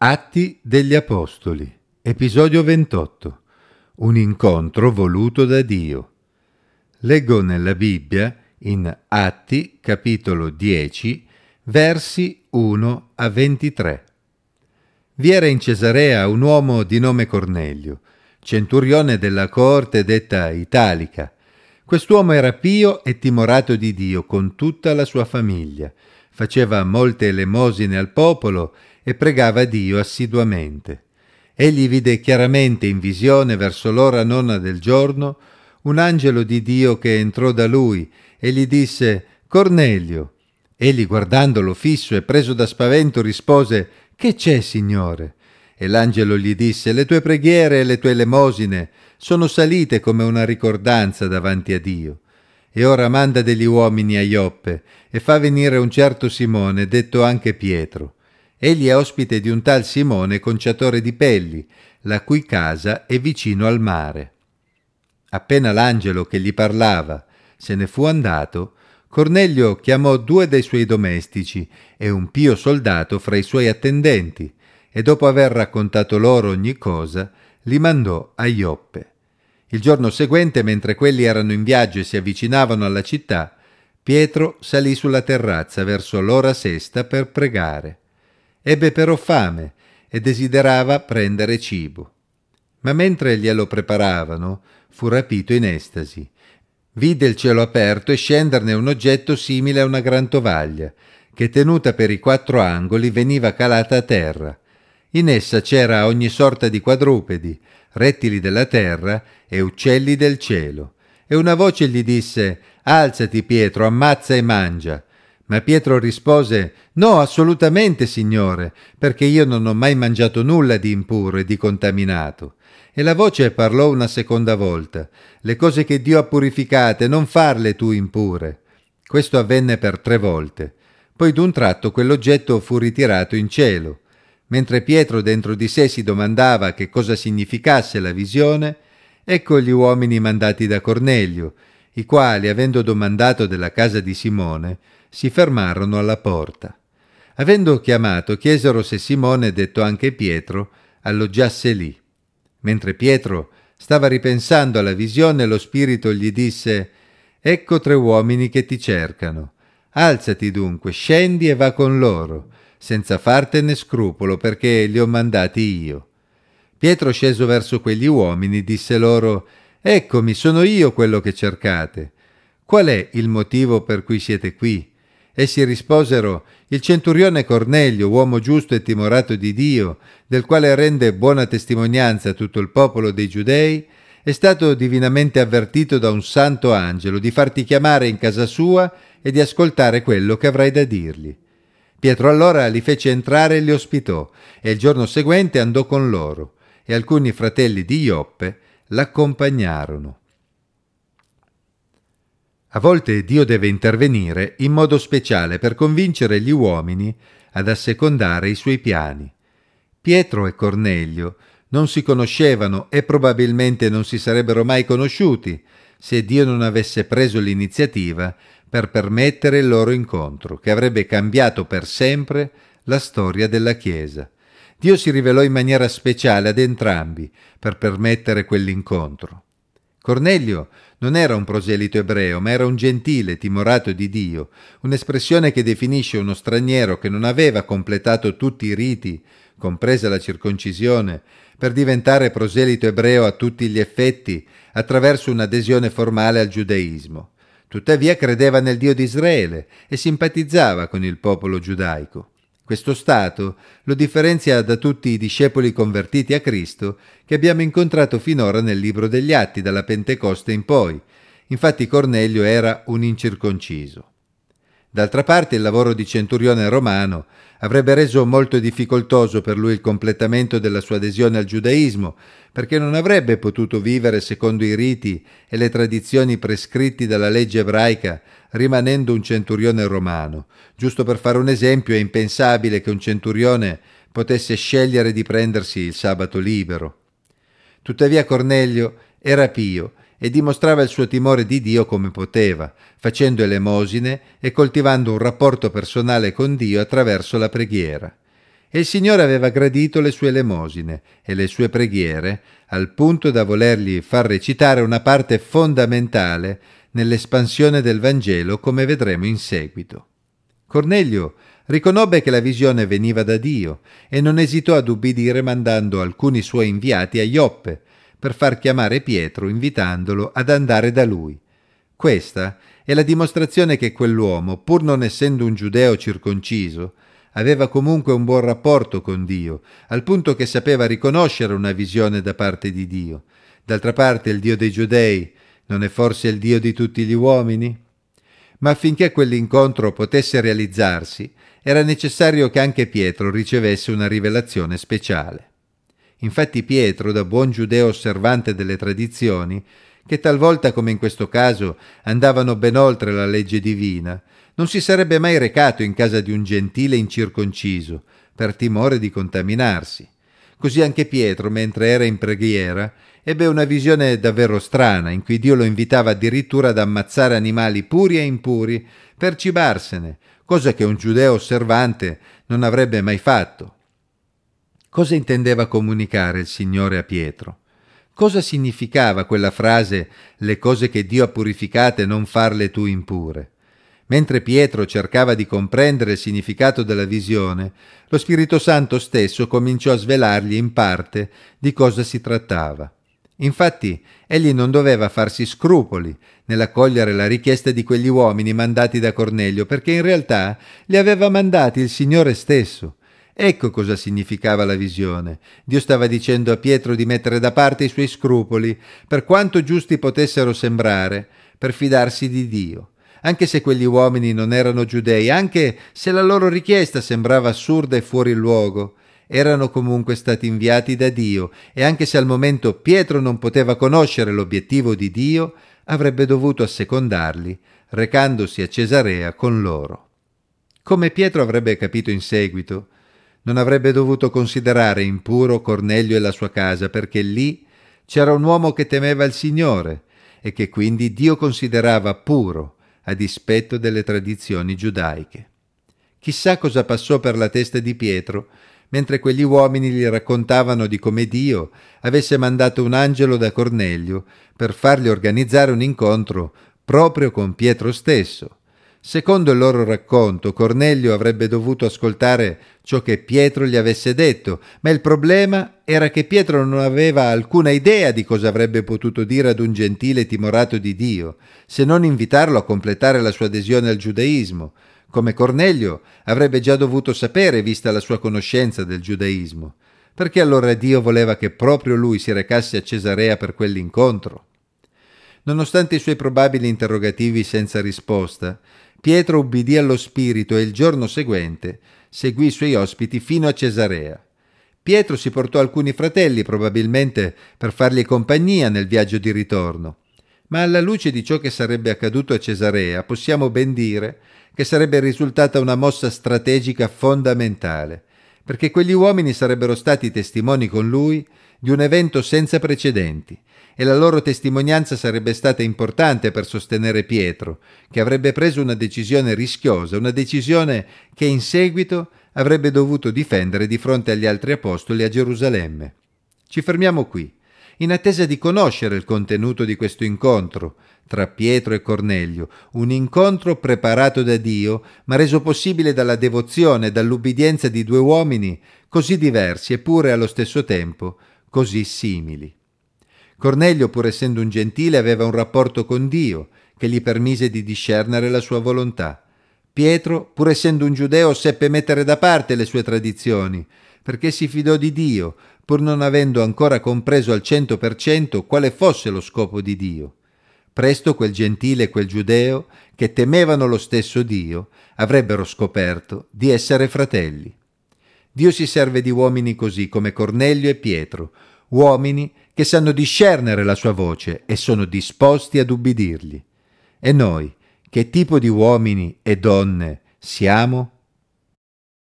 Atti degli Apostoli, episodio 28. Un incontro voluto da Dio. Leggo nella Bibbia, in Atti, capitolo 10, versi 1 a 23. Vi era in Cesarea un uomo di nome Cornelio, centurione della coorte detta Italica. Quest'uomo era pio e timorato di Dio con tutta la sua famiglia. Faceva molte elemosine al popolo e pregava Dio assiduamente. Egli vide chiaramente in visione verso l'ora nona del giorno un angelo di Dio che entrò da lui e gli disse Cornelio. Egli guardandolo fisso e preso da spavento rispose Che c'è, Signore? E l'angelo gli disse Le tue preghiere e le tue elemosine sono salite come una ricordanza davanti a Dio. E ora manda degli uomini a Ioppe e fa venire un certo Simone, detto anche Pietro Egli è ospite di un tal Simone conciatore di pelli, la cui casa è vicino al mare. Appena l'angelo che gli parlava se ne fu andato, Cornelio chiamò due dei suoi domestici e un pio soldato fra i suoi attendenti, e dopo aver raccontato loro ogni cosa, li mandò a Ioppe. Il giorno seguente, mentre quelli erano in viaggio e si avvicinavano alla città, Pietro salì sulla terrazza verso l'ora sesta per pregare. Ebbe però fame e desiderava prendere cibo. Ma mentre glielo preparavano, fu rapito in estasi. Vide il cielo aperto e scenderne un oggetto simile a una gran tovaglia, che tenuta per i quattro angoli veniva calata a terra. In essa c'era ogni sorta di quadrupedi, rettili della terra e uccelli del cielo. E una voce gli disse Alzati, Pietro, ammazza e mangia. Ma Pietro rispose No, assolutamente, signore, perché io non ho mai mangiato nulla di impuro e di contaminato. E la voce parlò una seconda volta Le cose che Dio ha purificate, non farle tu impure. Questo avvenne per tre volte. Poi d'un tratto quell'oggetto fu ritirato in cielo. Mentre Pietro dentro di sé si domandava che cosa significasse la visione, ecco gli uomini mandati da Cornelio, i quali, avendo domandato della casa di Simone, si fermarono alla porta. Avendo chiamato, chiesero se Simone, detto anche Pietro, alloggiasse lì. Mentre Pietro stava ripensando alla visione, lo spirito gli disse Ecco tre uomini che ti cercano. Alzati dunque, scendi e va con loro, senza fartene scrupolo, perché li ho mandati io. Pietro sceso verso quegli uomini disse loro Eccomi, sono io quello che cercate. Qual è il motivo per cui siete qui? Essi risposero Il centurione Cornelio, uomo giusto e timorato di Dio, del quale rende buona testimonianza tutto il popolo dei giudei, è stato divinamente avvertito da un santo angelo di farti chiamare in casa sua e di ascoltare quello che avrai da dirgli. Pietro allora li fece entrare e li ospitò, e il giorno seguente andò con loro, e alcuni fratelli di Ioppe l'accompagnarono. A volte Dio deve intervenire in modo speciale per convincere gli uomini ad assecondare i suoi piani. Pietro e Cornelio non si conoscevano e probabilmente non si sarebbero mai conosciuti se Dio non avesse preso l'iniziativa per permettere il loro incontro, che avrebbe cambiato per sempre la storia della Chiesa. Dio si rivelò in maniera speciale ad entrambi per permettere quell'incontro. Cornelio non era un proselito ebreo, ma era un gentile, timorato di Dio, un'espressione che definisce uno straniero che non aveva completato tutti i riti, compresa la circoncisione, per diventare proselito ebreo a tutti gli effetti attraverso un'adesione formale al giudaismo. Tuttavia credeva nel Dio di Israele e simpatizzava con il popolo giudaico. Questo stato lo differenzia da tutti i discepoli convertiti a Cristo che abbiamo incontrato finora nel libro degli Atti, dalla Pentecoste in poi. Infatti Cornelio era un incirconciso. D'altra parte il lavoro di centurione romano avrebbe reso molto difficoltoso per lui il completamento della sua adesione al giudaismo, perché non avrebbe potuto vivere secondo i riti e le tradizioni prescritti dalla legge ebraica, rimanendo un centurione romano. Giusto per fare un esempio, è impensabile che un centurione potesse scegliere di prendersi il sabato libero. Tuttavia Cornelio era pio e dimostrava il suo timore di Dio come poteva, facendo elemosine e coltivando un rapporto personale con Dio attraverso la preghiera. e il Signore aveva gradito le sue elemosine e le sue preghiere, al punto da volergli far recitare una parte fondamentale nell'espansione del Vangelo, come vedremo in seguito. Cornelio riconobbe che la visione veniva da Dio e non esitò ad ubbidire mandando alcuni suoi inviati a Ioppe per far chiamare Pietro invitandolo ad andare da lui. Questa è la dimostrazione che quell'uomo, pur non essendo un giudeo circonciso, aveva comunque un buon rapporto con Dio, al punto che sapeva riconoscere una visione da parte di Dio. D'altra parte il Dio dei giudei non è forse il Dio di tutti gli uomini? Ma affinché quell'incontro potesse realizzarsi, era necessario che anche Pietro ricevesse una rivelazione speciale. Infatti Pietro, da buon giudeo osservante delle tradizioni, che talvolta, come in questo caso, andavano ben oltre la legge divina, non si sarebbe mai recato in casa di un gentile incirconciso, per timore di contaminarsi. Così anche Pietro, mentre era in preghiera, ebbe una visione davvero strana, in cui Dio lo invitava addirittura ad ammazzare animali puri e impuri per cibarsene, cosa che un giudeo osservante non avrebbe mai fatto. Cosa intendeva comunicare il Signore a Pietro? Cosa significava quella frase le cose che Dio ha purificate non farle tu impure? Mentre Pietro cercava di comprendere il significato della visione, lo Spirito Santo stesso cominciò a svelargli in parte di cosa si trattava. Infatti, egli non doveva farsi scrupoli nell'accogliere la richiesta di quegli uomini mandati da Cornelio, perché in realtà li aveva mandati il Signore stesso. Ecco cosa significava la visione. Dio stava dicendo a Pietro di mettere da parte i suoi scrupoli, per quanto giusti potessero sembrare, per fidarsi di Dio anche se quegli uomini non erano giudei, anche se la loro richiesta sembrava assurda e fuori luogo, erano comunque stati inviati da Dio e anche se al momento Pietro non poteva conoscere l'obiettivo di Dio, avrebbe dovuto assecondarli, recandosi a Cesarea con loro. Come Pietro avrebbe capito in seguito, non avrebbe dovuto considerare impuro Cornelio e la sua casa, perché lì c'era un uomo che temeva il Signore e che quindi Dio considerava puro a dispetto delle tradizioni giudaiche. Chissà cosa passò per la testa di Pietro mentre quegli uomini gli raccontavano di come Dio avesse mandato un angelo da Cornelio per fargli organizzare un incontro proprio con Pietro stesso. Secondo il loro racconto, Cornelio avrebbe dovuto ascoltare ciò che Pietro gli avesse detto, ma il problema era che Pietro non aveva alcuna idea di cosa avrebbe potuto dire ad un gentile timorato di Dio, se non invitarlo a completare la sua adesione al giudaismo, come Cornelio avrebbe già dovuto sapere vista la sua conoscenza del giudaismo. Perché allora Dio voleva che proprio lui si recasse a Cesarea per quell'incontro? Nonostante i suoi probabili interrogativi senza risposta, Pietro ubbidì allo Spirito e il giorno seguente seguì i suoi ospiti fino a Cesarea. Pietro si portò alcuni fratelli, probabilmente per fargli compagnia nel viaggio di ritorno. Ma alla luce di ciò che sarebbe accaduto a Cesarea, possiamo ben dire che sarebbe risultata una mossa strategica fondamentale, perché quegli uomini sarebbero stati testimoni con lui di un evento senza precedenti, e la loro testimonianza sarebbe stata importante per sostenere Pietro, che avrebbe preso una decisione rischiosa, una decisione che in seguito avrebbe dovuto difendere di fronte agli altri apostoli a Gerusalemme. Ci fermiamo qui, in attesa di conoscere il contenuto di questo incontro tra Pietro e Cornelio, un incontro preparato da Dio, ma reso possibile dalla devozione e dall'ubbidienza di due uomini così diversi eppure allo stesso tempo così simili. Cornelio, pur essendo un gentile, aveva un rapporto con Dio che gli permise di discernere la sua volontà. Pietro, pur essendo un giudeo, seppe mettere da parte le sue tradizioni, perché si fidò di Dio, pur non avendo ancora compreso al cento per cento quale fosse lo scopo di Dio. Presto quel gentile e quel giudeo, che temevano lo stesso Dio, avrebbero scoperto di essere fratelli. Dio si serve di uomini così come Cornelio e Pietro, uomini che sanno discernere la sua voce e sono disposti ad ubbidirgli. E noi, che tipo di uomini e donne siamo?